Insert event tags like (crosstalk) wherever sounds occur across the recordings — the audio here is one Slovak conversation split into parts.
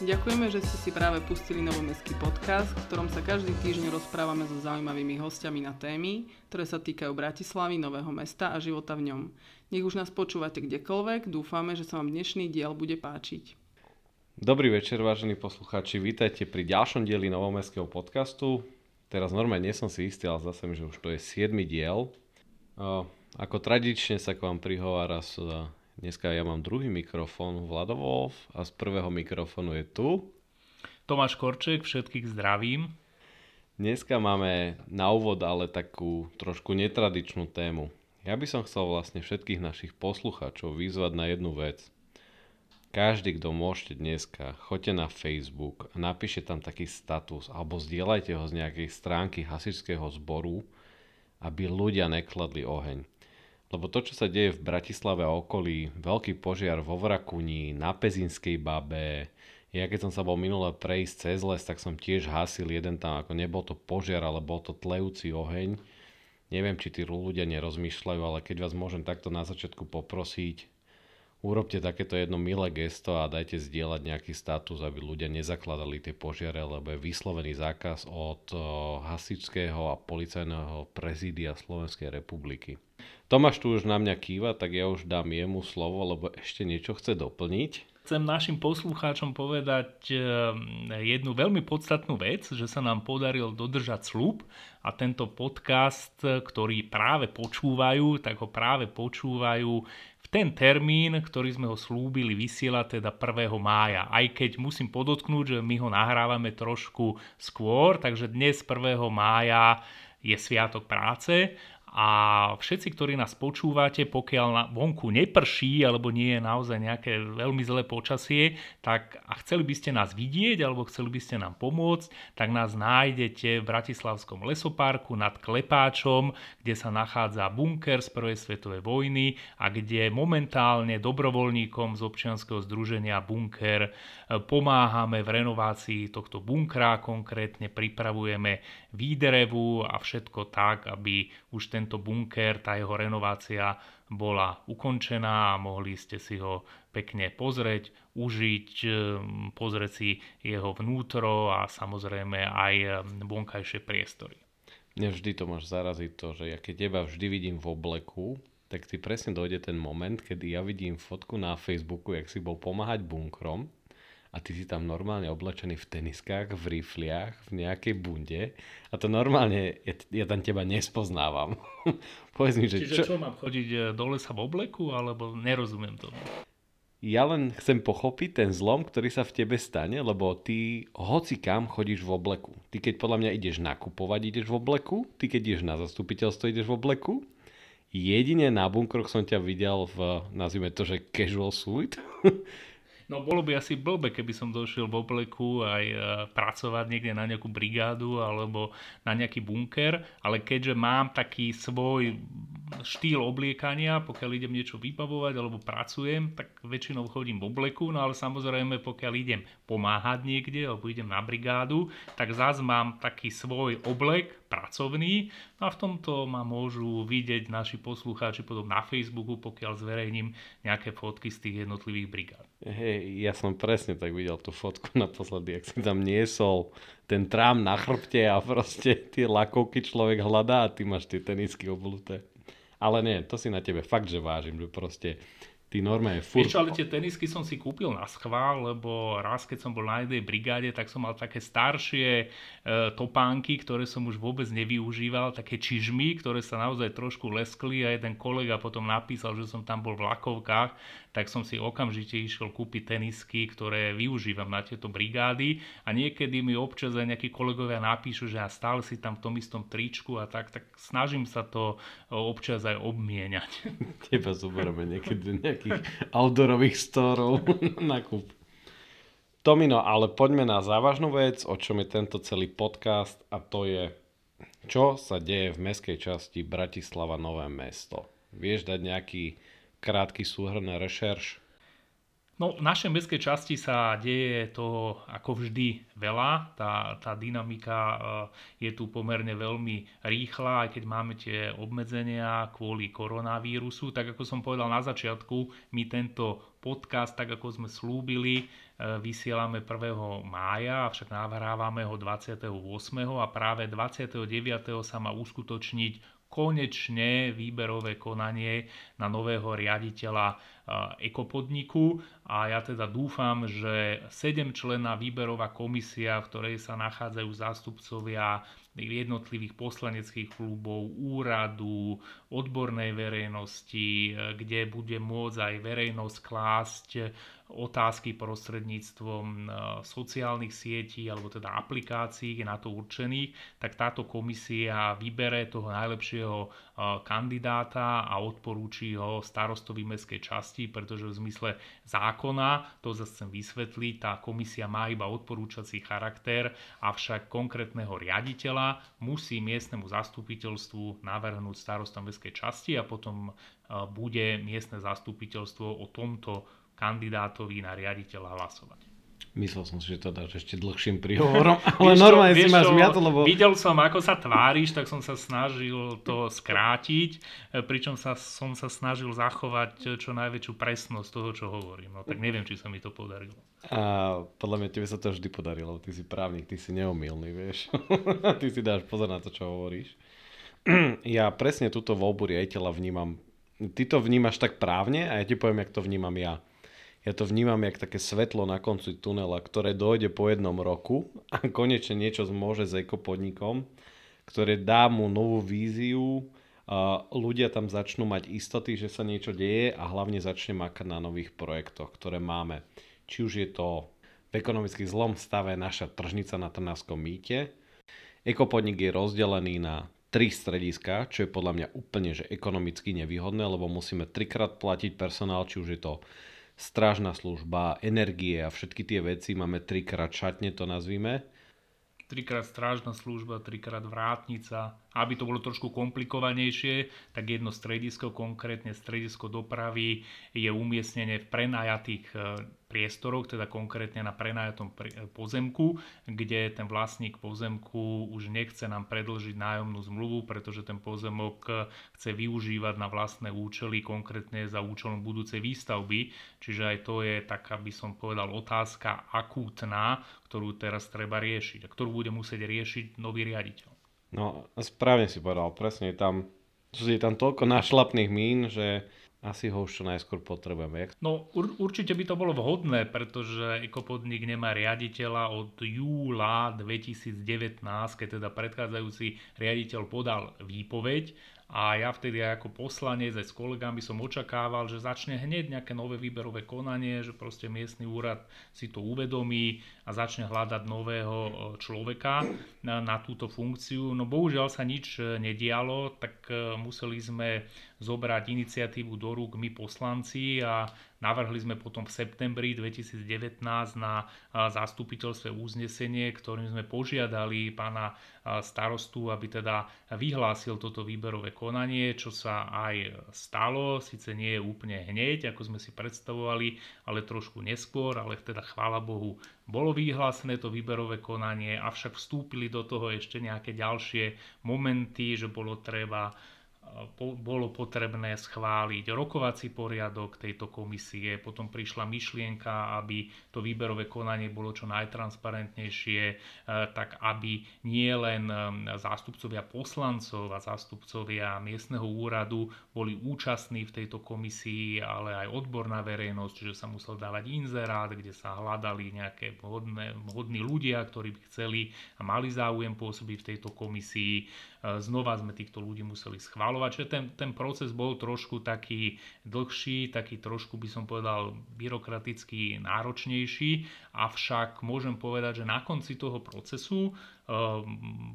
Ďakujeme, že ste si práve pustili novomestský podcast, v ktorom sa každý týždeň rozprávame so zaujímavými hostiami na témy, ktoré sa týkajú Bratislavy, Nového mesta a života v ňom. Nech už nás počúvate kdekoľvek, dúfame, že sa vám dnešný diel bude páčiť. Dobrý večer, vážení poslucháči, vítajte pri ďalšom dieli novomestského podcastu. Teraz normálne nie som si istý, ale zase mi, že už to je 7. diel. Ako tradične sa k vám prihovára Dneska ja mám druhý mikrofón Vlado Wolf a z prvého mikrofónu je tu Tomáš Korček, všetkých zdravím. Dneska máme na úvod ale takú trošku netradičnú tému. Ja by som chcel vlastne všetkých našich poslucháčov vyzvať na jednu vec. Každý, kto môžete dneska, choďte na Facebook a napíšte tam taký status alebo zdieľajte ho z nejakej stránky hasičského zboru, aby ľudia nekladli oheň. Lebo to, čo sa deje v Bratislave a okolí, veľký požiar vo Vrakuni, na Pezinskej babe, ja keď som sa bol minule prejsť cez les, tak som tiež hasil jeden tam, ako nebol to požiar, ale bol to tlejúci oheň. Neviem, či tí ľudia nerozmýšľajú, ale keď vás môžem takto na začiatku poprosiť, urobte takéto jedno milé gesto a dajte zdieľať nejaký status, aby ľudia nezakladali tie požiare, lebo je vyslovený zákaz od hasičského a policajného prezídia Slovenskej republiky. Tomáš tu už na mňa kýva, tak ja už dám jemu slovo, lebo ešte niečo chce doplniť. Chcem našim poslucháčom povedať eh, jednu veľmi podstatnú vec, že sa nám podarilo dodržať slub a tento podcast, ktorý práve počúvajú, tak ho práve počúvajú ten termín, ktorý sme ho slúbili vysielať, teda 1. mája. Aj keď musím podotknúť, že my ho nahrávame trošku skôr, takže dnes 1. mája je Sviatok práce a všetci, ktorí nás počúvate, pokiaľ na vonku neprší alebo nie je naozaj nejaké veľmi zlé počasie, tak a chceli by ste nás vidieť alebo chceli by ste nám pomôcť, tak nás nájdete v Bratislavskom lesoparku nad Klepáčom, kde sa nachádza bunker z Prvej svetovej vojny a kde momentálne dobrovoľníkom z občianskeho združenia Bunker e, pomáhame v renovácii tohto bunkra, konkrétne pripravujeme výderevu a všetko tak, aby už ten tento bunker, tá jeho renovácia bola ukončená a mohli ste si ho pekne pozrieť, užiť, e, pozrieť si jeho vnútro a samozrejme aj e, vonkajšie priestory. Mňa vždy to máš zaraziť to, že ja keď teba vždy vidím v obleku, tak ti presne dojde ten moment, kedy ja vidím fotku na Facebooku, jak si bol pomáhať bunkrom a ty si tam normálne oblečený v teniskách, v rifliach, v nejakej bunde a to normálne, ja, ja tam teba nespoznávam. (laughs) Povedz mi, že Čiže čo? čo mám chodiť e, do lesa v obleku, alebo nerozumiem to? Ja len chcem pochopiť ten zlom, ktorý sa v tebe stane, lebo ty hoci kam chodíš v obleku. Ty keď podľa mňa ideš nakupovať, ideš v obleku, ty keď ideš na zastupiteľstvo, ideš v obleku. Jedine na bunkroch som ťa videl v, nazvime to, že casual suit. (laughs) No bolo by asi blbe, keby som došiel v obleku aj e, pracovať niekde na nejakú brigádu alebo na nejaký bunker, ale keďže mám taký svoj štýl obliekania, pokiaľ idem niečo vybavovať alebo pracujem, tak väčšinou chodím v obleku, no ale samozrejme pokiaľ idem pomáhať niekde alebo idem na brigádu, tak zás mám taký svoj oblek pracovný no a v tomto ma môžu vidieť naši poslucháči potom na Facebooku, pokiaľ zverejním nejaké fotky z tých jednotlivých brigád. Hej, ja som presne tak videl tú fotku (laughs) naposledy, ak si tam niesol ten trám na chrbte a proste tie lakovky človek hľadá a ty máš tie tenisky obluté. Ale nie, to si na tebe fakt, že vážim, že proste Ty normálne furt... Vieš ale tie tenisky som si kúpil na schvál, lebo raz, keď som bol na jednej brigáde, tak som mal také staršie e, topánky, ktoré som už vôbec nevyužíval, také čižmy, ktoré sa naozaj trošku leskli a jeden kolega potom napísal, že som tam bol v lakovkách, tak som si okamžite išiel kúpiť tenisky, ktoré využívam na tieto brigády a niekedy mi občas aj nejakí kolegovia napíšu, že ja stále si tam v tom istom tričku a tak, tak snažím sa to občas aj obmieniať. (laughs) Teba zoberieme niekedy do nejakých outdoorových storov (laughs) na kúp. Tomino, ale poďme na závažnú vec, o čom je tento celý podcast a to je, čo sa deje v meskej časti Bratislava Nové mesto. Vieš dať nejaký krátky súhrn rešerš? No, v našej mestskej časti sa deje to ako vždy veľa. Tá, tá dynamika eh, je tu pomerne veľmi rýchla, aj keď máme tie obmedzenia kvôli koronavírusu. Tak ako som povedal na začiatku, my tento podcast, tak ako sme slúbili, eh, vysielame 1. mája, avšak nahrávame ho 28. a práve 29. sa má uskutočniť konečne výberové konanie na nového riaditeľa ekopodniku. A ja teda dúfam, že 7 člená výberová komisia, v ktorej sa nachádzajú zástupcovia jednotlivých poslaneckých klubov, úradu, odbornej verejnosti, kde bude môcť aj verejnosť klásť otázky prostredníctvom e, sociálnych sietí alebo teda aplikácií na to určených, tak táto komisia vybere toho najlepšieho e, kandidáta a odporúči ho starostovi mestskej časti, pretože v zmysle zákona, to zase chcem vysvetliť, tá komisia má iba odporúčací charakter, avšak konkrétneho riaditeľa musí miestnemu zastupiteľstvu navrhnúť starostom mestskej časti a potom e, bude miestne zastupiteľstvo o tomto kandidátovi na riaditeľa hlasovať. Myslel som si, že to dáš ešte dlhším príhovorom, (laughs) ale normálne si ma zmiatol, lebo... Videl som, ako sa tváriš, tak som sa snažil to skrátiť, pričom sa, som sa snažil zachovať čo najväčšiu presnosť toho, čo hovorím. No tak neviem, či sa mi to podarilo. A podľa mňa tebe sa to vždy podarilo. Ty si právnik, ty si neomilný, vieš. (laughs) ty si dáš pozor na to, čo hovoríš. (clears throat) ja presne túto voľbu riaditeľa vnímam. Ty to vnímaš tak právne a ja ti poviem, jak to vnímam ja ja to vnímam jak také svetlo na konci tunela, ktoré dojde po jednom roku a (laughs) konečne niečo môže s ekopodnikom, ktoré dá mu novú víziu, a ľudia tam začnú mať istoty, že sa niečo deje a hlavne začne makať na nových projektoch, ktoré máme. Či už je to v ekonomicky zlom stave naša tržnica na Trnavskom mýte. Ekopodnik je rozdelený na tri strediska, čo je podľa mňa úplne že ekonomicky nevýhodné, lebo musíme trikrát platiť personál, či už je to strážna služba, energie a všetky tie veci. Máme trikrát šatne, to nazvime. Trikrát strážna služba, trikrát vrátnica. Aby to bolo trošku komplikovanejšie, tak jedno stredisko, konkrétne stredisko dopravy, je umiestnené v prenajatých e, priestoroch, teda konkrétne na prenajatom pozemku, kde ten vlastník pozemku už nechce nám predlžiť nájomnú zmluvu, pretože ten pozemok chce využívať na vlastné účely, konkrétne za účelom budúcej výstavby. Čiže aj to je taká, by som povedal, otázka akútna, ktorú teraz treba riešiť a ktorú bude musieť riešiť nový riaditeľ. No, správne si povedal, presne tam, je tam toľko našlapných mín, že asi ho už čo najskôr potrebujeme. No ur, určite by to bolo vhodné, pretože Ekopodnik nemá riaditeľa od júla 2019, keď teda predchádzajúci riaditeľ podal výpoveď a ja vtedy ako poslanec aj s kolegami som očakával, že začne hneď nejaké nové výberové konanie, že proste miestny úrad si to uvedomí a začne hľadať nového e, človeka na, túto funkciu. No bohužiaľ sa nič e, nedialo, tak e, museli sme zobrať iniciatívu do rúk my poslanci a Navrhli sme potom v septembri 2019 na zastupiteľstve uznesenie, ktorým sme požiadali pána starostu, aby teda vyhlásil toto výberové konanie, čo sa aj stalo. Sice nie je úplne hneď, ako sme si predstavovali, ale trošku neskôr, ale teda chvála Bohu bolo vyhlásené to výberové konanie, avšak vstúpili do toho ešte nejaké ďalšie momenty, že bolo treba bolo potrebné schváliť rokovací poriadok tejto komisie, potom prišla myšlienka, aby to výberové konanie bolo čo najtransparentnejšie, e, tak aby nie len e, zástupcovia poslancov a zástupcovia miestneho úradu boli účastní v tejto komisii, ale aj odborná verejnosť, že sa musel dávať inzerát, kde sa hľadali nejaké vhodné, vhodní ľudia, ktorí by chceli a mali záujem pôsobiť v tejto komisii. E, znova sme týchto ľudí museli schváľovať, čiže ten, ten proces bol trošku taký dlhší, taký trošku by som povedal byrokraticky náročnejší, avšak môžem povedať, že na konci toho procesu e,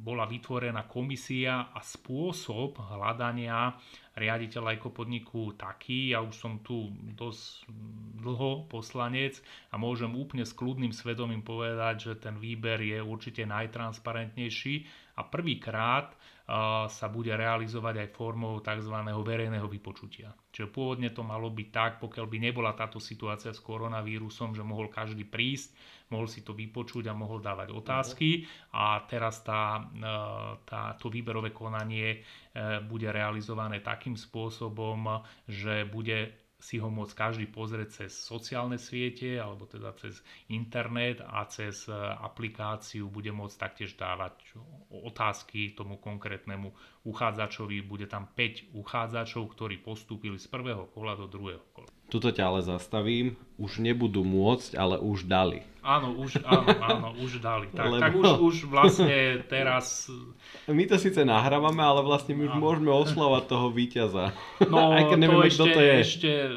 bola vytvorená komisia a spôsob hľadania riaditeľa ekopodniku taký, ja už som tu dosť dlho poslanec a môžem úplne s kľudným svedomím povedať, že ten výber je určite najtransparentnejší. A prvýkrát sa bude realizovať aj formou tzv. verejného vypočutia. Čiže pôvodne to malo byť tak, pokiaľ by nebola táto situácia s koronavírusom, že mohol každý prísť, mohol si to vypočuť a mohol dávať otázky a teraz tá, e, tá, to výberové konanie e, bude realizované takým spôsobom, že bude si ho môcť každý pozrieť cez sociálne siete alebo teda cez internet a cez e, aplikáciu bude môcť taktiež dávať otázky tomu konkrétnemu uchádzačovi. Bude tam 5 uchádzačov, ktorí postúpili z prvého kola do druhého kola. Tuto ťa ale zastavím. Už nebudú môcť, ale už dali. Áno, už, áno, áno, už dali. Tak, Lebo... tak už, už vlastne teraz... My to síce nahrávame, ale vlastne my už áno. môžeme oslavať toho víťaza. No, Aj keď nevieme, to ešte, kto to je. Ešte, e,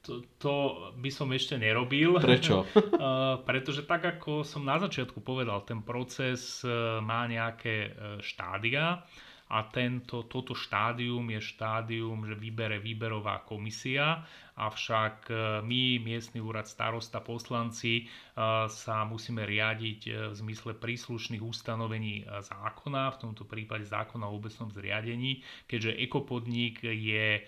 to, to by som ešte nerobil. Prečo? Uh, (laughs) pretože tak, ako som na začiatku povedal, ten proces uh, má nejaké štádia a tento, toto štádium je štádium, že vybere výberová komisia, avšak e, my, miestny úrad starosta, poslanci e, sa musíme riadiť e, v zmysle príslušných ustanovení zákona, v tomto prípade zákona o obecnom zriadení, keďže ekopodnik je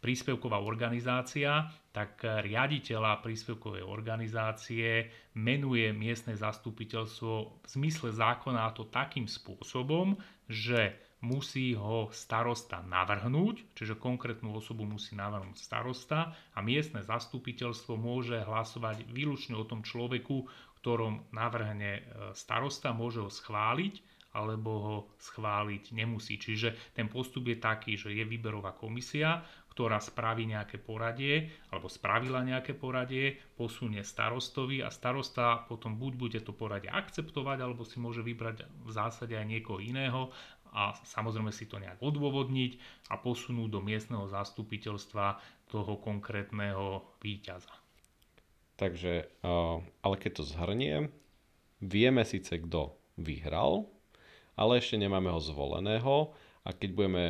príspevková organizácia, tak riaditeľa príspevkovej organizácie menuje miestne zastupiteľstvo v zmysle zákona a to takým spôsobom, že musí ho starosta navrhnúť, čiže konkrétnu osobu musí navrhnúť starosta a miestne zastupiteľstvo môže hlasovať výlučne o tom človeku, ktorom navrhne e, starosta, môže ho schváliť alebo ho schváliť nemusí. Čiže ten postup je taký, že je výberová komisia, ktorá spraví nejaké poradie, alebo spravila nejaké poradie, posunie starostovi a starosta potom buď bude to poradie akceptovať, alebo si môže vybrať v zásade aj niekoho iného a samozrejme si to nejak odôvodniť a posunúť do miestneho zastupiteľstva toho konkrétneho víťaza. Takže, ale keď to zhrniem, vieme síce, kto vyhral, ale ešte nemáme ho zvoleného a keď budeme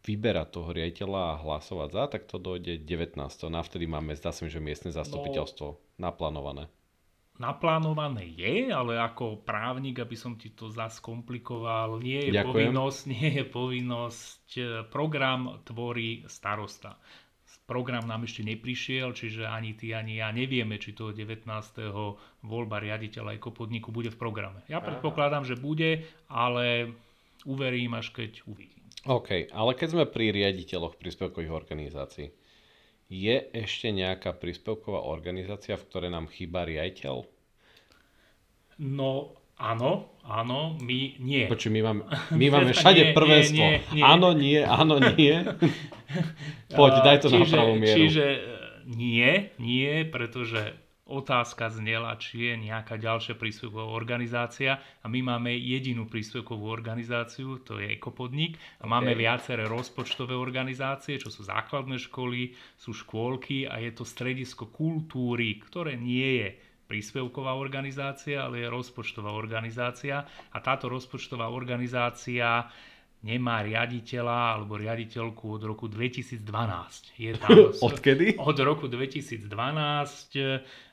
vyberať toho riaditeľa a hlasovať za, tak to dojde 19. Navtedy máme, zdá sa mi, že miestne zastupiteľstvo no, naplánované naplánované je, ale ako právnik, aby som ti to zase komplikoval, nie je Ďakujem. povinnosť, (laughs) nie je povinnosť, e, program tvorí starosta. Program nám ešte neprišiel, čiže ani ty, ani ja nevieme, či to 19. voľba riaditeľa ekopodniku bude v programe. Ja predpokladám, že bude, ale uverím, až keď uvidím. OK, ale keď sme pri riaditeľoch príspevkových organizácií, je ešte nejaká príspevková organizácia, v ktorej nám chýba riaditeľ? No, áno, áno, my nie. Počuj, my, máme, (laughs) my máme všade prvenstvo. Nie, nie, nie. Áno, nie, áno, nie. (laughs) Poď, daj to čiže, na pravú mieru. Čiže e, nie, nie, pretože otázka znela, či je nejaká ďalšia príspevková organizácia a my máme jedinú príspevkovú organizáciu, to je Ekopodnik a okay. máme viaceré rozpočtové organizácie, čo sú základné školy, sú škôlky a je to stredisko kultúry, ktoré nie je príspevková organizácia, ale je rozpočtová organizácia a táto rozpočtová organizácia nemá riaditeľa alebo riaditeľku od roku 2012. Je tam, (laughs) Odkedy? Od roku 2012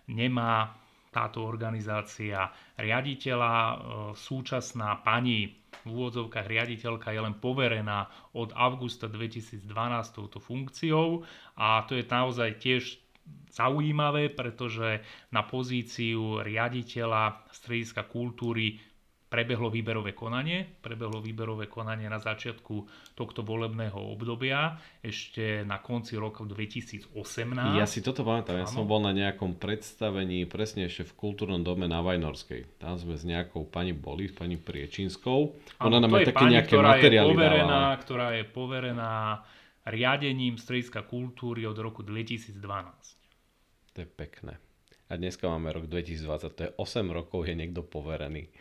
nemá táto organizácia riaditeľa. E, súčasná pani v úvodzovkách riaditeľka je len poverená od augusta 2012 touto funkciou a to je naozaj tiež zaujímavé, pretože na pozíciu riaditeľa strediska kultúry prebehlo výberové konanie. Prebehlo výberové konanie na začiatku tohto volebného obdobia, ešte na konci roku 2018. Ja si toto pamätám, ja som bol na nejakom predstavení, presne ešte v kultúrnom dome na Vajnorskej. Tam sme s nejakou pani boli, s pani Priečinskou. Ona nám aj také pani, nejaké materiály je poverená, dávala. Ktorá je poverená riadením strediska kultúry od roku 2012. To je pekné. A dneska máme rok 2020, to je 8 rokov, je niekto poverený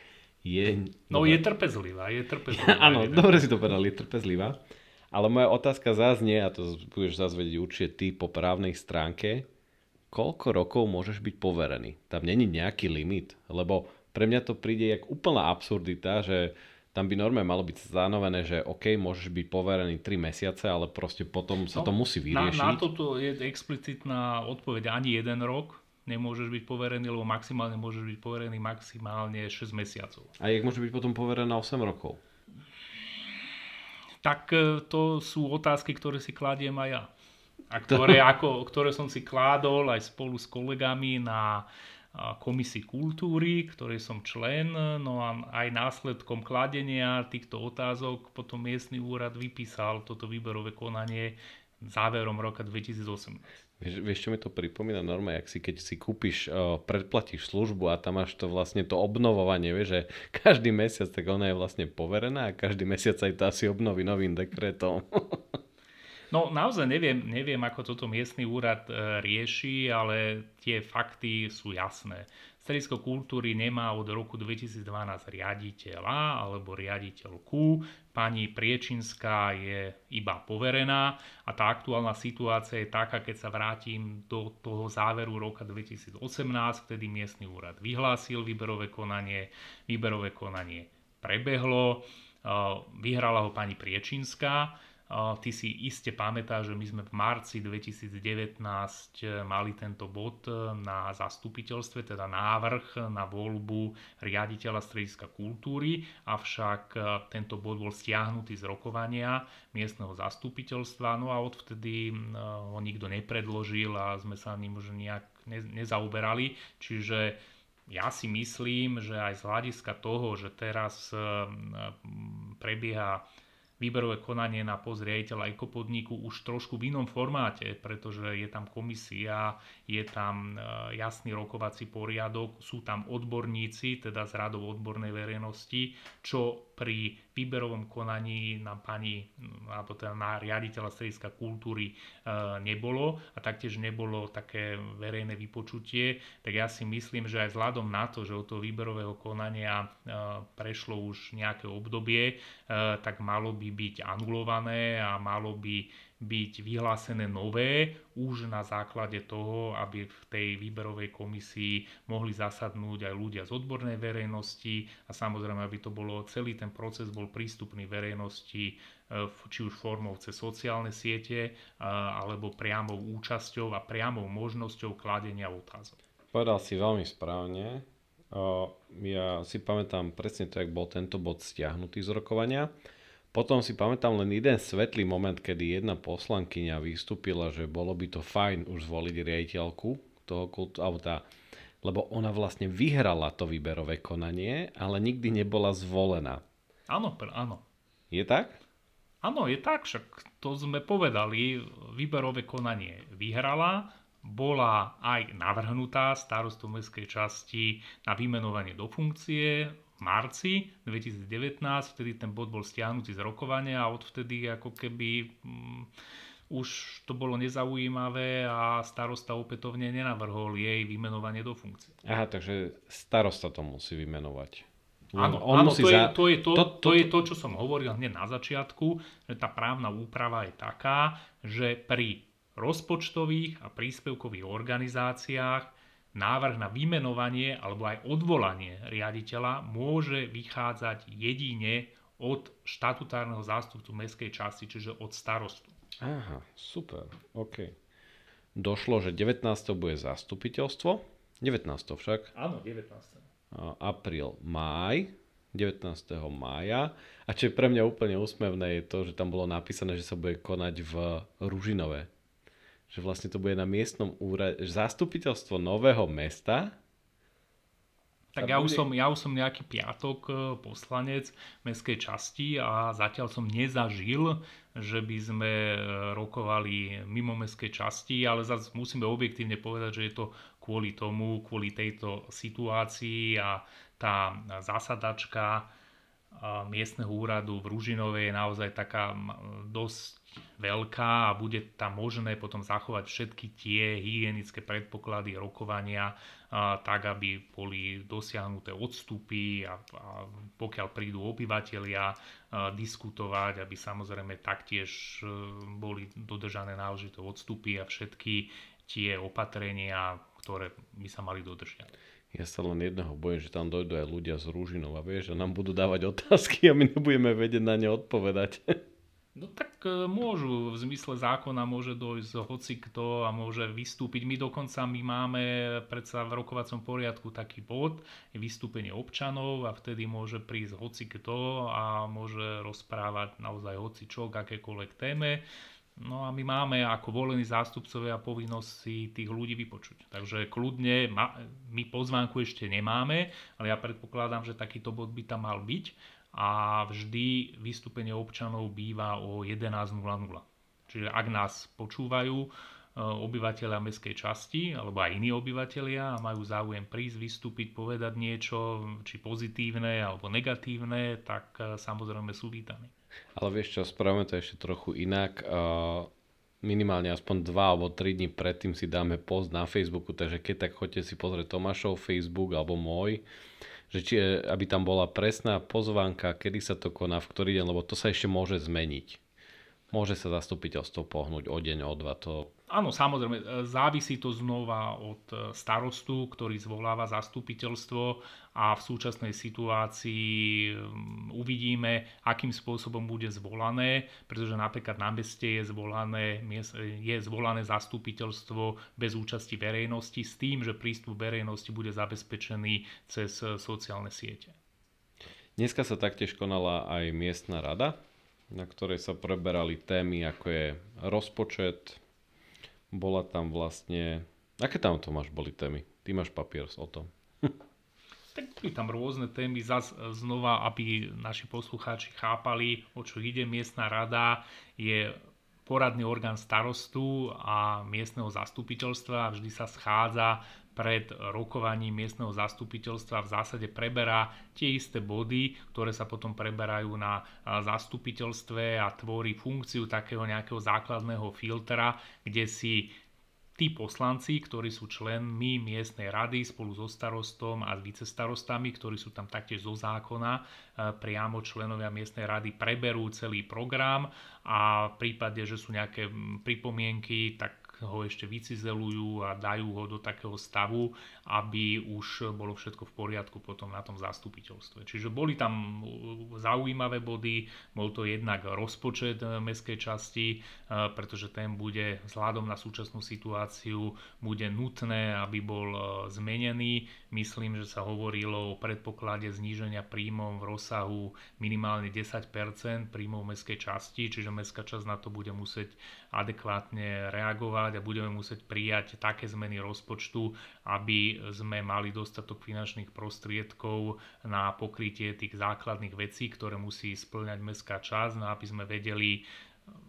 je... No je trpezlivá, je trpezlivá. (laughs) Áno, dobre si to povedal, je trpezlivá. Ale moja otázka zaznie, a to budeš zase vedieť určite ty po právnej stránke, koľko rokov môžeš byť poverený? Tam není nejaký limit, lebo pre mňa to príde jak úplná absurdita, že tam by normálne malo byť stanovené, že OK, môžeš byť poverený 3 mesiace, ale proste potom sa no, to musí vyriešiť. Na, na toto je explicitná odpoveď ani jeden rok, nemôžeš byť poverený, lebo maximálne môžeš byť poverený maximálne 6 mesiacov. A jak môže byť potom poverená 8 rokov? tak e, to sú otázky, ktoré si kladiem aj ja. A ktoré, ako, ktoré som si kládol aj spolu s kolegami na komisii kultúry, ktorej som člen, no a aj následkom kladenia týchto otázok potom miestny úrad vypísal toto výberové konanie záverom roka 2008. Vieš, vieš, čo mi to pripomína norma, jak si keď si kúpiš, uh, predplatíš službu a tam máš to vlastne to obnovovanie, vieš, že každý mesiac tak ona je vlastne poverená a každý mesiac aj to asi obnoví novým dekretom. (laughs) No naozaj neviem, neviem, ako toto miestny úrad e, rieši, ale tie fakty sú jasné. Stredisko kultúry nemá od roku 2012 riaditeľa alebo riaditeľku. Pani Priečinská je iba poverená a tá aktuálna situácia je taká, keď sa vrátim do toho záveru roka 2018, vtedy miestny úrad vyhlásil výberové konanie. Výberové konanie prebehlo, e, vyhrala ho pani Priečinská Ty si iste pamätáš, že my sme v marci 2019 eh, mali tento bod eh, na zastupiteľstve, teda návrh na voľbu riaditeľa strediska kultúry, avšak eh, tento bod bol stiahnutý z rokovania miestneho zastupiteľstva, no a odvtedy ho nikto nepredložil a sme sa ním už nejak nezauberali, čiže ja si myslím, že aj z hľadiska toho, že teraz prebieha výberové konanie na post riaditeľa ekopodniku už trošku v inom formáte, pretože je tam komisia, je tam e, jasný rokovací poriadok, sú tam odborníci, teda z radov odbornej verejnosti, čo pri výberovom konaní na pani, alebo teda na riaditeľa strediska kultúry e, nebolo a taktiež nebolo také verejné vypočutie, tak ja si myslím, že aj vzhľadom na to, že od toho výberového konania e, prešlo už nejaké obdobie, tak malo by byť anulované a malo by byť vyhlásené nové už na základe toho, aby v tej výberovej komisii mohli zasadnúť aj ľudia z odbornej verejnosti a samozrejme, aby to bolo, celý ten proces bol prístupný verejnosti e, či už formou cez sociálne siete e, alebo priamou účasťou a priamou možnosťou kladenia otázok. Povedal si veľmi správne. Ja si pamätám presne to, jak bol tento bod stiahnutý z rokovania. Potom si pamätám len jeden svetlý moment, kedy jedna poslankyňa vystúpila, že bolo by to fajn už zvoliť riaditeľku toho kultu, alebo tá, lebo ona vlastne vyhrala to výberové konanie, ale nikdy nebola zvolená. Áno, áno. Je tak? Áno, je tak, však to sme povedali, výberové konanie vyhrala, bola aj navrhnutá starostom mestskej časti na vymenovanie do funkcie, marci 2019, vtedy ten bod bol stiahnutý z rokovania a odvtedy ako keby um, už to bolo nezaujímavé a starosta opätovne nenavrhol jej vymenovanie do funkcie. Aha, takže starosta to musí vymenovať. Áno, on áno to, za... je, to, je to, to, to, to je to, čo som hovoril hneď na začiatku, že tá právna úprava je taká, že pri rozpočtových a príspevkových organizáciách návrh na vymenovanie alebo aj odvolanie riaditeľa môže vychádzať jedine od štatutárneho zástupcu mestskej časti, čiže od starostu. Aha, super, OK. Došlo, že 19. bude zastupiteľstvo, 19. však. Áno, 19. Apríl, máj, 19. mája. A čo je pre mňa úplne úsmevné je to, že tam bolo napísané, že sa bude konať v Ružinové že vlastne to bude na miestnom úrade, zastupiteľstvo nového mesta. Tak ja, bude... už som, ja už som nejaký piatok e, poslanec mestskej časti a zatiaľ som nezažil, že by sme e, rokovali mimo mestskej časti, ale zase musíme objektívne povedať, že je to kvôli tomu, kvôli tejto situácii a tá zasadačka miestneho úradu v Ružinovej je naozaj taká dosť veľká a bude tam možné potom zachovať všetky tie hygienické predpoklady rokovania tak, aby boli dosiahnuté odstupy a, a pokiaľ prídu obyvateľia diskutovať, aby samozrejme taktiež e, boli dodržané náležité odstupy a všetky tie opatrenia, ktoré by sa mali dodržiať. Ja sa len jedného bojím, že tam dojdú aj ľudia z Rúžinov a vieš, že nám budú dávať otázky a my nebudeme vedieť na ne odpovedať. (laughs) No tak e, môžu, v zmysle zákona môže dojsť hoci kto a môže vystúpiť. My dokonca my máme predsa v rokovacom poriadku taký bod, je vystúpenie občanov a vtedy môže prísť hoci kto a môže rozprávať naozaj hoci čo akékoľvek téme. No a my máme ako volení zástupcovia povinnosť si tých ľudí vypočuť. Takže kľudne, my pozvánku ešte nemáme, ale ja predpokladám, že takýto bod by tam mal byť a vždy vystúpenie občanov býva o 11.00. Čiže ak nás počúvajú e, obyvateľia mestskej časti alebo aj iní obyvateľia a majú záujem prísť, vystúpiť, povedať niečo, či pozitívne alebo negatívne, tak e, samozrejme sú vítaní. Ale vieš čo, spravíme to ešte trochu inak. E, minimálne aspoň 2 alebo 3 dní predtým si dáme post na Facebooku, takže keď tak choďte si pozrieť Tomášov Facebook alebo môj že či, aby tam bola presná pozvánka, kedy sa to koná, v ktorý deň, lebo to sa ešte môže zmeniť. Môže sa zastupiteľstvo pohnúť o deň, o dva, to Áno, samozrejme, e, závisí to znova od e, starostu, ktorý zvoláva zastupiteľstvo a v súčasnej situácii uvidíme, akým spôsobom bude zvolané, pretože napríklad na meste je zvolané, je zvolané zastupiteľstvo bez účasti verejnosti s tým, že prístup verejnosti bude zabezpečený cez e, sociálne siete. Dneska sa taktiež konala aj miestna rada, na ktorej sa preberali témy ako je rozpočet, bola tam vlastne... Aké tam to máš boli témy? Ty máš papier o tom. tak boli tam rôzne témy, zas znova, aby naši poslucháči chápali, o čo ide. Miestna rada je poradný orgán starostu a miestneho zastupiteľstva a vždy sa schádza pred rokovaním miestneho zastupiteľstva v zásade preberá tie isté body, ktoré sa potom preberajú na zastupiteľstve a tvorí funkciu takého nejakého základného filtra, kde si tí poslanci, ktorí sú členmi miestnej rady spolu so starostom a s vicestarostami, ktorí sú tam taktiež zo zákona, priamo členovia miestnej rady preberú celý program a v prípade, že sú nejaké pripomienky, tak ho ešte vycizelujú a dajú ho do takého stavu, aby už bolo všetko v poriadku potom na tom zastupiteľstve. Čiže boli tam zaujímavé body, bol to jednak rozpočet eh, mestskej časti, eh, pretože ten bude vzhľadom na súčasnú situáciu bude nutné, aby bol zmenený. Myslím, že sa hovorilo o predpoklade zníženia príjmov v rozsahu minimálne 10% príjmov mestskej časti, čiže mestská časť na to bude musieť adekvátne reagovať a budeme musieť prijať také zmeny rozpočtu, aby sme mali dostatok finančných prostriedkov na pokrytie tých základných vecí, ktoré musí splňať mestská časť, no aby sme vedeli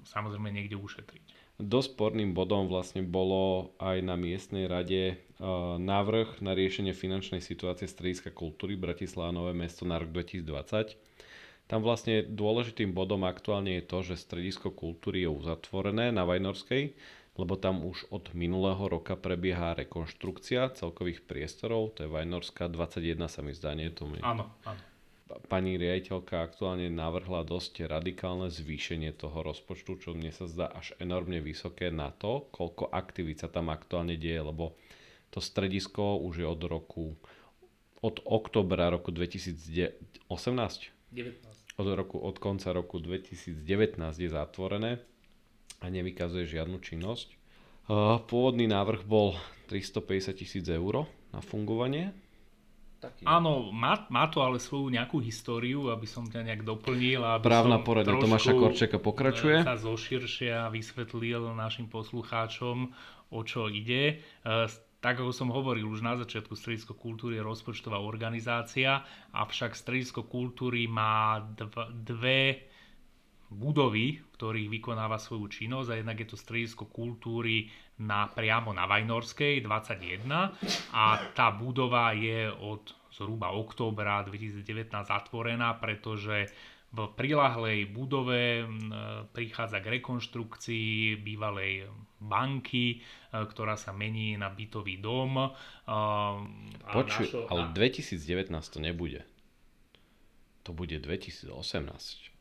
samozrejme niekde ušetriť. Dosť sporným bodom vlastne bolo aj na miestnej rade uh, návrh na riešenie finančnej situácie strediska kultúry Bratislava Nové mesto na rok 2020 tam vlastne dôležitým bodom aktuálne je to, že stredisko kultúry je uzatvorené na Vajnorskej, lebo tam už od minulého roka prebieha rekonštrukcia celkových priestorov, to je Vajnorská 21 sa mi zdá, nie to mi. Áno, áno. Pani riaditeľka aktuálne navrhla dosť radikálne zvýšenie toho rozpočtu, čo mne sa zdá až enormne vysoké na to, koľko aktivít sa tam aktuálne deje, lebo to stredisko už je od roku od oktobra roku 2018 19 od, roku, od konca roku 2019 je zatvorené a nevykazuje žiadnu činnosť. Pôvodný návrh bol 350 tisíc eur na fungovanie. Taký. Áno, má, má to ale svoju nejakú históriu, aby som ťa nejak doplnil. Aby Právna poradňa Tomáša Korčeka pokračuje. Sa zoširšia vysvetlil našim poslucháčom, o čo ide. E, tak ako som hovoril už na začiatku, Stredisko kultúry je rozpočtová organizácia, avšak Stredisko kultúry má dv- dve budovy, v ktorých vykonáva svoju činnosť a jednak je to Stredisko kultúry na, priamo na Vajnorskej 21 a tá budova je od zhruba októbra 2019 zatvorená, pretože v prilahlej budove prichádza k rekonštrukcii bývalej banky, ktorá sa mení na bytový dom. Počuj, našo... ale 2019 to nebude. To bude 2018.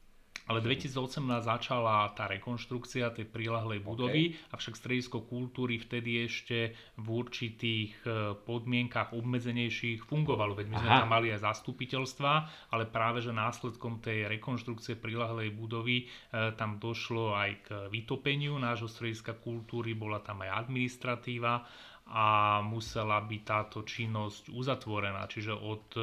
ale 2018 začala tá rekonštrukcia tej prílahlej budovy, okay. avšak stredisko kultúry vtedy ešte v určitých e, podmienkach obmedzenejších fungovalo. Veď my sme Aha. tam mali aj zastupiteľstva, ale práve že následkom tej rekonštrukcie prílahlej budovy e, tam došlo aj k vytopeniu nášho strediska kultúry, bola tam aj administratíva a musela byť táto činnosť uzatvorená. Čiže od e,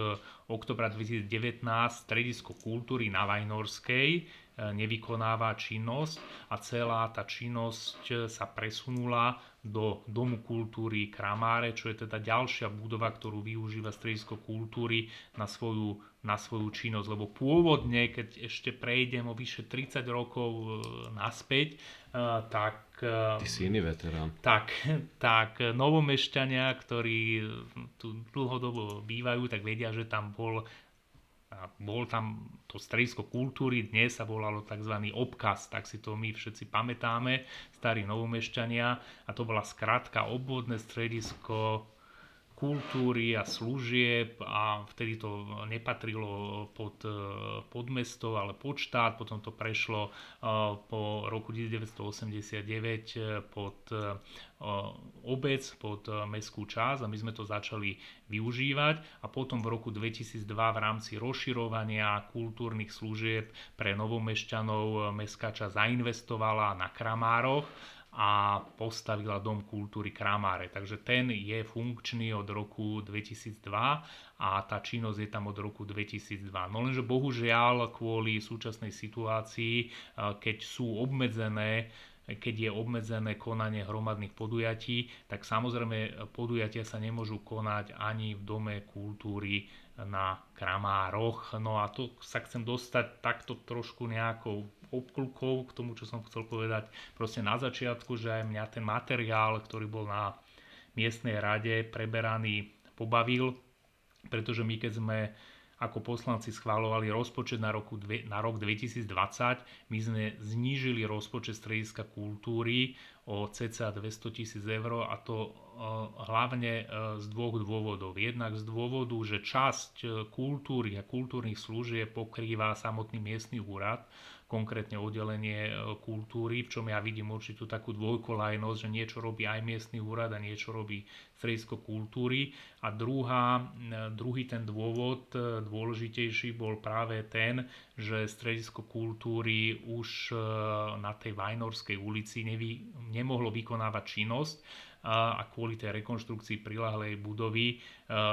oktobra 2019 stredisko kultúry na Vajnorskej nevykonáva činnosť a celá tá činnosť sa presunula do Domu kultúry Kramáre, čo je teda ďalšia budova, ktorú využíva stredisko kultúry na svoju, na svoju činnosť. Lebo pôvodne, keď ešte prejdem o vyše 30 rokov e, naspäť, tak Ty si iný veterán. Tak, tak novomešťania, ktorí tu dlhodobo bývajú, tak vedia, že tam bol bol tam to stredisko kultúry, dnes sa volalo tzv. obkaz, tak si to my všetci pamätáme, starí novomešťania a to bola skratka obvodné stredisko kultúry a služieb a vtedy to nepatrilo pod, e, pod mesto, ale pod štát, potom to prešlo e, po roku 1989 e, pod obec, pod mestskú časť a my sme to začali využívať. A potom v roku 2002 v rámci rozširovania kultúrnych služieb pre novomešťanov mestská časť zainvestovala na Kramároch a postavila Dom kultúry Kramáre. Takže ten je funkčný od roku 2002 a tá činnosť je tam od roku 2002. No lenže bohužiaľ kvôli súčasnej situácii, e, keď sú obmedzené keď je obmedzené konanie hromadných podujatí, tak samozrejme podujatia sa nemôžu konať ani v Dome kultúry na Kramároch. No a to sa chcem dostať takto trošku nejakou obklukou k tomu, čo som chcel povedať proste na začiatku, že aj mňa ten materiál, ktorý bol na miestnej rade preberaný, pobavil, pretože my keď sme ako poslanci schválovali rozpočet na, roku, na rok 2020, my sme znížili rozpočet strediska kultúry o cca 200 tisíc eur a to e, hlavne e, z dvoch dôvodov. Jednak z dôvodu, že časť e, kultúry a kultúrnych služieb pokrýva samotný miestny úrad, konkrétne oddelenie e, kultúry, v čom ja vidím určitú takú dvojkolajnosť, že niečo robí aj miestny úrad a niečo robí stredisko kultúry. A druhá, e, druhý ten dôvod e, dôležitejší bol práve ten, že stredisko kultúry už na tej Vajnorskej ulici nevy, nemohlo vykonávať činnosť, a kvôli tej rekonštrukcii prilahlej budovy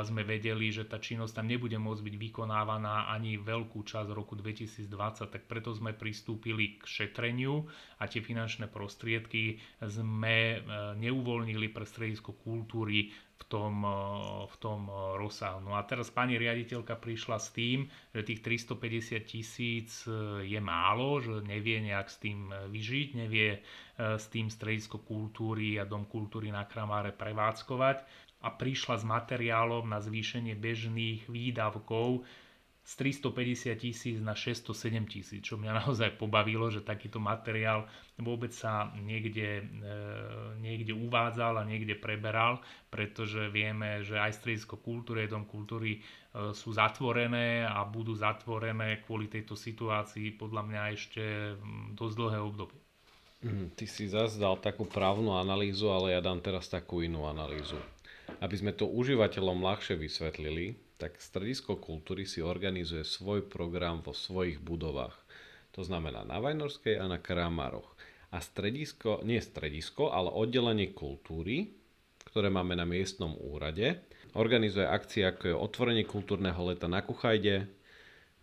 sme vedeli, že tá činnosť tam nebude môcť byť vykonávaná ani veľkú časť roku 2020, tak preto sme pristúpili k šetreniu a tie finančné prostriedky sme neuvoľnili pre stredisko kultúry v tom, eh, v tom eh, rozsahu. No a teraz pani riaditeľka prišla s tým, že tých 350 tisíc eh, je málo, že nevie nejak s tým vyžiť, nevie s tým stredisko kultúry a dom kultúry na Kramáre prevádzkovať a prišla s materiálom na zvýšenie bežných výdavkov z 350 tisíc na 607 tisíc, čo mňa (laughs) naozaj pobavilo, že takýto materiál vôbec sa niekde, e, niekde uvádzal a niekde preberal, pretože vieme, že aj stredisko kultúry, dom kultúry e, sú zatvorené a budú zatvorené kvôli tejto situácii podľa mňa ešte dosť dlhé obdobie. Mm, ty si zase dal takú právnu analýzu, ale ja dám teraz takú inú analýzu. Aby sme to užívateľom ľahšie vysvetlili, tak Stredisko kultúry si organizuje svoj program vo svojich budovách. To znamená na Vajnorskej a na Kramároch. A stredisko, nie stredisko, ale oddelenie kultúry, ktoré máme na miestnom úrade, organizuje akcie ako je otvorenie kultúrneho leta na Kuchajde,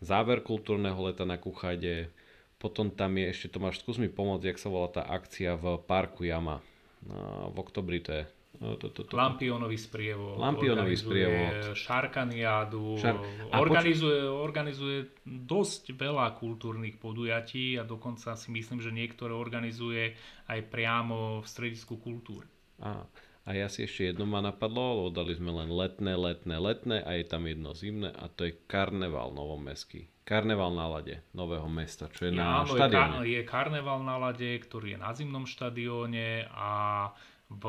záver kultúrneho leta na Kuchajde, potom tam je ešte, Tomáš, skús mi pomôcť, jak sa volá tá akcia v Parku Jama. No, v oktobri to je to, to, to. Lampionový sprievod. Lampionový sprievod. Šarkaniádu. Šar... Organizuje, poč- organizuje dosť veľa kultúrnych podujatí a dokonca si myslím, že niektoré organizuje aj priamo v stredisku kultúry. A, A ja si ešte jedno ma napadlo, lebo dali sme len letné, letné, letné a je tam jedno zimné a to je karneval novomestský. Karneval na lade Nového mesta, čo je na Áno, štadióne. Je, je karneval na lade, ktorý je na zimnom štadióne a v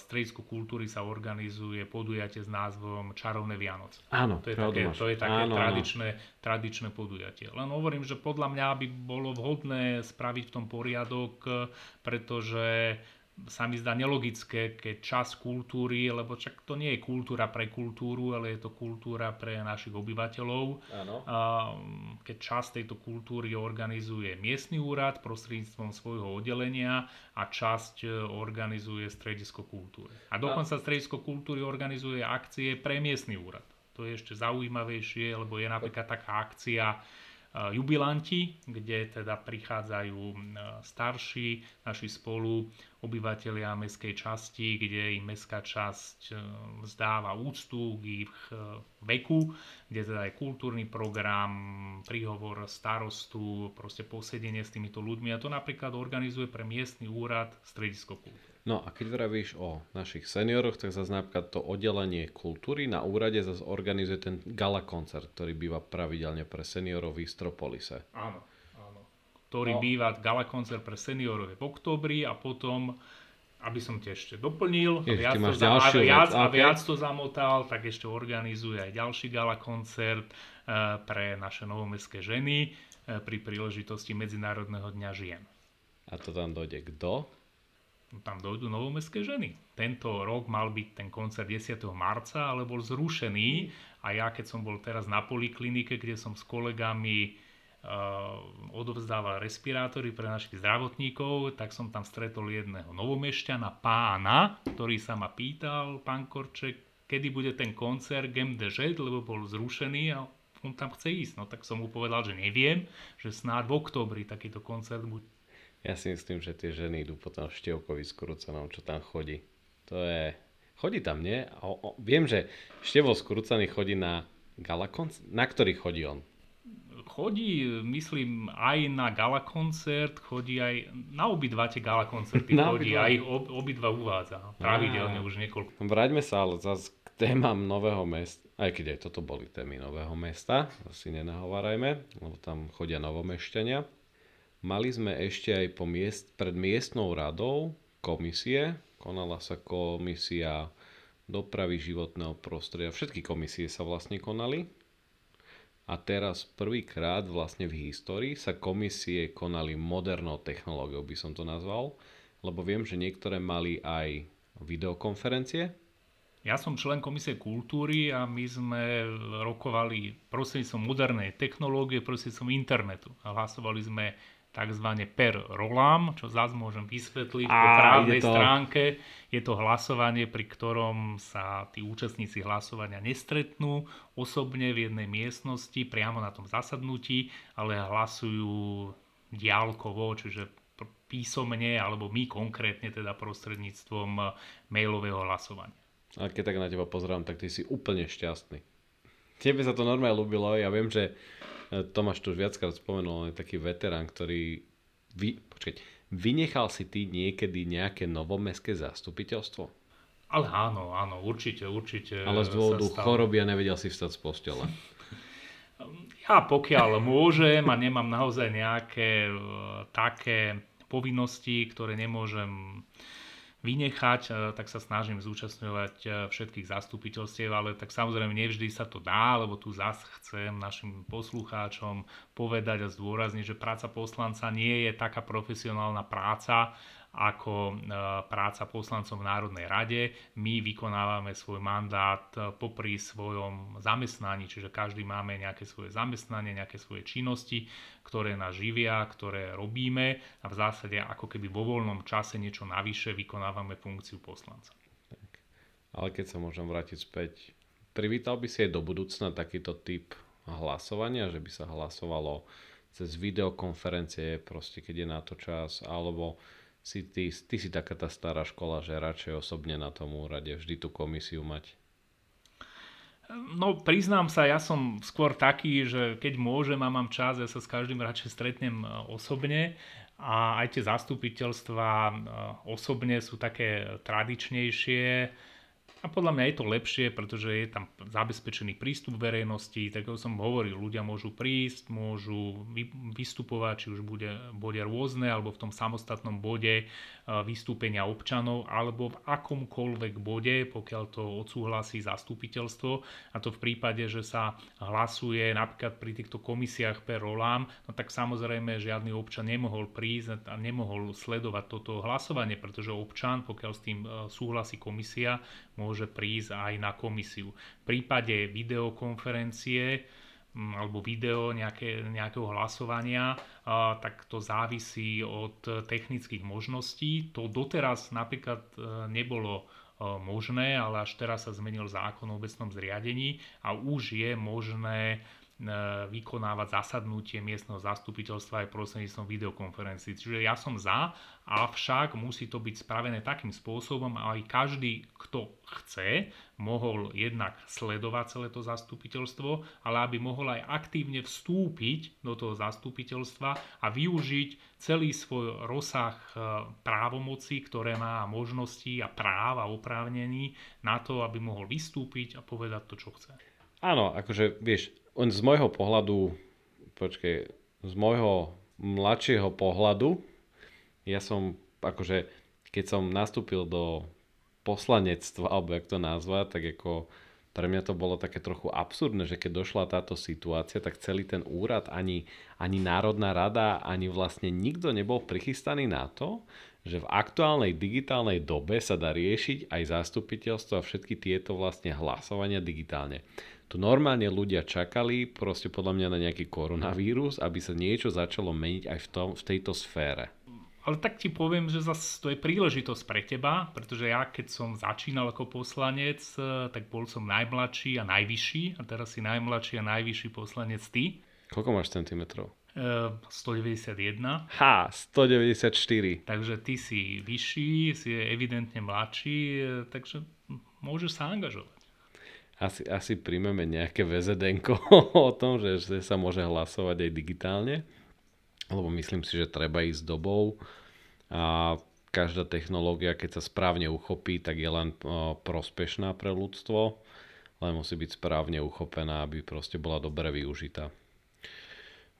stredisku kultúry sa organizuje podujatie s názvom Čarovné Vianoce. Áno, To je také, máš. to je také Áno, áno. tradičné, tradičné podujatie. Len hovorím, že podľa mňa by bolo vhodné spraviť v tom poriadok, pretože sa mi zdá nelogické, keď čas kultúry, lebo čak to nie je kultúra pre kultúru, ale je to kultúra pre našich obyvateľov. Áno. Keď časť tejto kultúry organizuje miestny úrad prostredníctvom svojho oddelenia a časť e, organizuje stredisko kultúry. A dokonca stredisko kultúry organizuje akcie pre miestny úrad. To je ešte zaujímavejšie, lebo je napríklad taká akcia jubilanti, kde teda prichádzajú e, starší, naši spolu obyvateľia mestskej časti, kde im mestská časť e, vzdáva úctu k ich veku, kde teda je kultúrny program, príhovor starostu, proste posedenie s týmito ľuďmi a to napríklad organizuje pre miestny úrad stredisko kultúry. No a keď vravíš o našich senioroch, tak zase napríklad to oddelenie kultúry na úrade zase organizuje ten gala koncert, ktorý býva pravidelne pre seniorov v Istropolise. Áno, áno. Ktorý No. býva gala koncert pre seniorov v októbri a potom, aby som ti ešte doplnil, a Ježiš, viac, to, máš za, a, viac, a viac to zamotal, tak ešte organizuje aj ďalší gala koncert eh, pre naše novomestské ženy eh, pri príležitosti Medzinárodného dňa žien. A to tam dojde kto? Tam dojdú novomestské ženy. Tento rok mal byť ten koncert 10. marca, ale bol zrušený a ja keď som bol teraz na poliklinike, kde som s kolegami uh, odovzdával respirátory pre našich zdravotníkov, tak som tam stretol jedného novomešťana, pána, ktorý sa ma pýtal, pán Korček, kedy bude ten koncert Jet, lebo bol zrušený a on tam chce ísť. No tak som mu povedal, že neviem, že snáď v oktobri takýto koncert bude. Ja si myslím, že tie ženy idú potom Števkovi skrúcenom, čo tam chodí. To je... Chodí tam, nie? O, o, viem, že Števo skrúcený chodí na gala koncert. Na ktorý chodí on? Chodí, myslím, aj na gala koncert, chodí aj na obidva tie gala koncerty (laughs) chodí, obidva? aj ob, obidva uvádza. Pravidelne Á. už niekoľko. Vráťme sa ale zase k témam Nového mesta. Aj keď aj toto boli témy Nového mesta, asi nenahovárajme, lebo tam chodia novomešťania. Mali sme ešte aj po miest, pred miestnou radou komisie. Konala sa komisia dopravy životného prostredia. Všetky komisie sa vlastne konali. A teraz prvýkrát vlastne v histórii sa komisie konali modernou technológiou, by som to nazval. Lebo viem, že niektoré mali aj videokonferencie. Ja som člen Komisie kultúry a my sme rokovali prostredníctvom modernej technológie, prostredníctvom internetu. A hlasovali sme tzv. per rolám, čo zase môžem vysvetliť po Á, právnej to. stránke. Je to hlasovanie, pri ktorom sa tí účastníci hlasovania nestretnú osobne v jednej miestnosti, priamo na tom zasadnutí, ale hlasujú diálkovo, čiže písomne, alebo my konkrétne teda prostredníctvom eh, mailového hlasovania. A keď tak na teba pozerám, tak ty si úplne šťastný. Tebe sa to normálne ľúbilo, ja viem, že Tomáš tu už viackrát spomenul, on je taký veterán, ktorý... Vy, počkať, vynechal si ty niekedy nejaké novomestské zastupiteľstvo? Ale áno, áno, určite, určite. Ale z dôvodu choroby a nevedel si vstať z postele. (laughs) Ja pokiaľ môžem a nemám naozaj nejaké e, také povinnosti, ktoré nemôžem vynechať, tak sa snažím zúčastňovať e, všetkých zastupiteľstiev, ale tak samozrejme nevždy sa to dá, lebo tu zase chcem našim poslucháčom povedať a zdôrazniť, že práca poslanca nie je taká profesionálna práca, ako e, práca poslancov v Národnej rade. My vykonávame svoj mandát e, popri svojom zamestnaní, čiže každý máme nejaké svoje zamestnanie, nejaké svoje činnosti, ktoré nás živia, ktoré robíme a v zásade ako keby vo voľnom čase niečo navyše vykonávame funkciu poslanca. Ale keď sa môžem vrátiť späť, privítal by si aj do budúcna takýto typ hlasovania, že by sa hlasovalo cez videokonferencie, proste keď je na to čas, alebo si ty, ty si taká tá stará škola, že radšej osobne na tom úrade vždy tú komisiu mať. No priznám sa, ja som skôr taký, že keď môžem a mám čas, ja sa s každým radšej stretnem e, osobne a aj tie zastupiteľstva osobne sú také tradičnejšie a podľa mňa je to lepšie, pretože je tam zabezpečený prístup verejnosti, tak ako som hovoril, ľudia môžu prísť, môžu vystupovať, či už bude, bude rôzne, alebo v tom samostatnom bode e, vystúpenia občanov, alebo v akomkoľvek bode, pokiaľ to odsúhlasí zastupiteľstvo. A to v prípade, že sa hlasuje napríklad pri týchto komisiách per rolám, no tak samozrejme žiadny občan nemohol prísť a nemohol sledovať toto hlasovanie, pretože občan, pokiaľ s tým e, súhlasí komisia, môže prísť aj na komisiu. V prípade videokonferencie mm, alebo video nejaké, nejakého hlasovania, tak to závisí od technických možností. To doteraz napríklad e, nebolo e, možné, ale až teraz sa zmenil zákon o obecnom zriadení a už je možné vykonávať zasadnutie miestneho zastupiteľstva aj prostredníctvom videokonferencií. Čiže ja som za, avšak musí to byť spravené takým spôsobom, aby každý, kto chce, mohol jednak sledovať celé to zastupiteľstvo, ale aby mohol aj aktívne vstúpiť do toho zastupiteľstva a využiť celý svoj rozsah e, právomocí, ktoré má možnosti a práv a oprávnení na to, aby mohol vystúpiť a povedať to, čo chce. Áno, akože vieš, on z môjho pohľadu, počkej, z môjho mladšieho pohľadu, ja som, akože, keď som nastúpil do poslanectva, alebo jak to nazvať, tak ako pre mňa to bolo také trochu absurdné, že keď došla táto situácia, tak celý ten úrad, ani, ani Národná rada, ani vlastne nikto nebol prichystaný na to, že v aktuálnej digitálnej dobe sa dá riešiť aj zastupiteľstvo a všetky tieto vlastne hlasovania digitálne tu normálne ľudia čakali proste podľa mňa na nejaký koronavírus, aby sa niečo začalo meniť aj v, tom, v tejto sfére. Ale tak ti poviem, že zase to je príležitosť pre teba, pretože ja keď som začínal ako poslanec, eh, tak bol som najmladší a najvyšší a teraz si najmladší a najvyšší poslanec ty. Koľko máš centimetrov? Uh, 191. Ha, 194. Takže ty si vyšší, si evidentne mladší, eh, takže môžeš sa angažovať asi, asi príjmeme nejaké VZD (laughs) o tom, že, sa môže hlasovať aj digitálne, lebo myslím si, že treba ísť dobou a každá technológia, keď sa správne uchopí, tak je len prospešná pre ľudstvo, len musí byť správne uchopená, aby proste bola dobre využitá.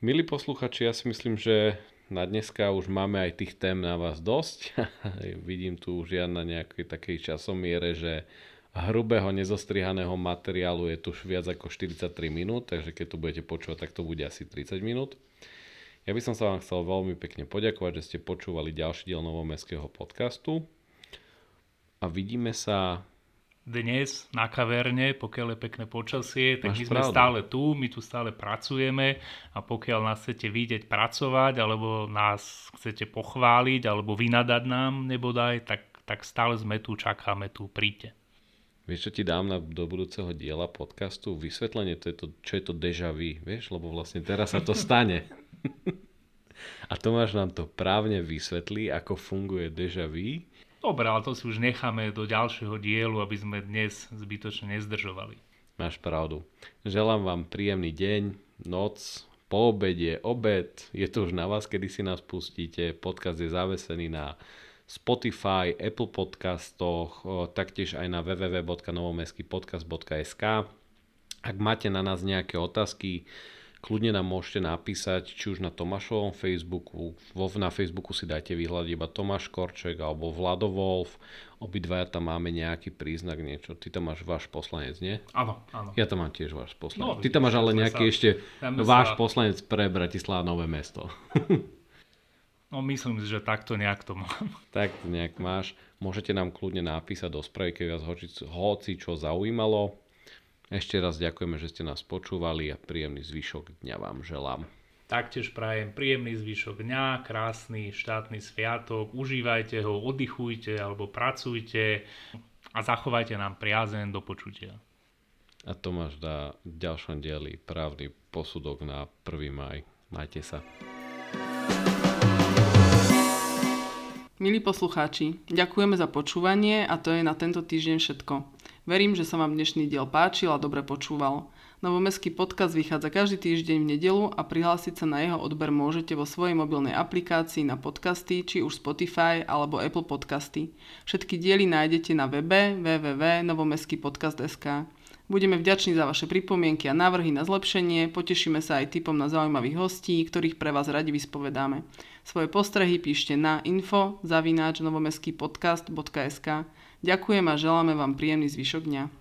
Milí posluchači, ja si myslím, že na dneska už máme aj tých tém na vás dosť. (laughs) Vidím tu už ja na nejakej takej časomiere, že hrubého nezostrihaného materiálu je tu viac ako 43 minút, takže keď to budete počúvať, tak to bude asi 30 minút. Ja by som sa vám chcel veľmi pekne poďakovať, že ste počúvali ďalší diel Novomestského podcastu a vidíme sa dnes na kaverne, pokiaľ je pekné počasie, tak Máš my sme pravdu. stále tu, my tu stále pracujeme a pokiaľ nás chcete vidieť pracovať, alebo nás chcete pochváliť, alebo vynadať nám nebodaj, tak, tak stále sme tu, čakáme tu, príďte. Vieš, čo ti dám na, do budúceho diela podcastu? Vysvetlenie, to je to, čo je to deja vu, vieš? Lebo vlastne teraz sa to stane. (laughs) A Tomáš nám to právne vysvetlí, ako funguje deja vu. Dobre, ale to si už necháme do ďalšieho dielu, aby sme dnes zbytočne nezdržovali. Máš pravdu. Želám vám príjemný deň, noc, po obede, obed. Je to už na vás, kedy si nás pustíte. Podcast je zavesený na Spotify, Apple podcastoch, taktiež aj na www.novomestskýpodcast.sk. Ak máte na nás nejaké otázky, kľudne nám môžete napísať, či už na Tomášovom Facebooku, vo, na Facebooku si dajte vyhľadať iba Tomáš Korček alebo Vlado Wolf, obidvaja tam máme nejaký príznak, niečo. Ty tam máš váš poslanec, nie? Áno, áno. Ja tam mám tiež váš poslanec. No, Ty tam máš ale nejaký sa, ešte váš sa... poslanec pre Bratislava Nové mesto. (laughs) No myslím si, že takto nejak to mám. (laughs) Tak nejak máš. Môžete nám kľudne napísať do správy, keď vás hoci, hoci čo zaujímalo. Ešte raz ďakujeme, že ste nás počúvali a príjemný zvyšok dňa vám želám. Taktiež prajem príjemný zvyšok dňa, krásny štátny sviatok, užívajte ho, oddychujte alebo pracujte a zachovajte nám priazen do počutia. A Tomáš dá v ďalšom dieli právny posudok na 1. maj. Majte sa. Milí poslucháči, ďakujeme za počúvanie a to je na tento týždeň všetko. Verím, že sa vám dnešný diel páčil a dobre počúval. Novomestský podcast vychádza každý týždeň v nedelu a prihlásiť sa na jeho odber môžete vo svojej mobilnej aplikácii na podcasty, či už Spotify alebo Apple Podcasty. Všetky diely nájdete na webe www.novomestskýpodcast.sk. Budeme vďační za vaše pripomienky a návrhy na zlepšenie, potešíme sa aj typom na zaujímavých hostí, ktorých pre vás radi vyspovedáme. Svoje postrehy píšte na info zavináč novomestskýpodcast.sk. Ďakujem a želáme vám príjemný zvyšok dňa.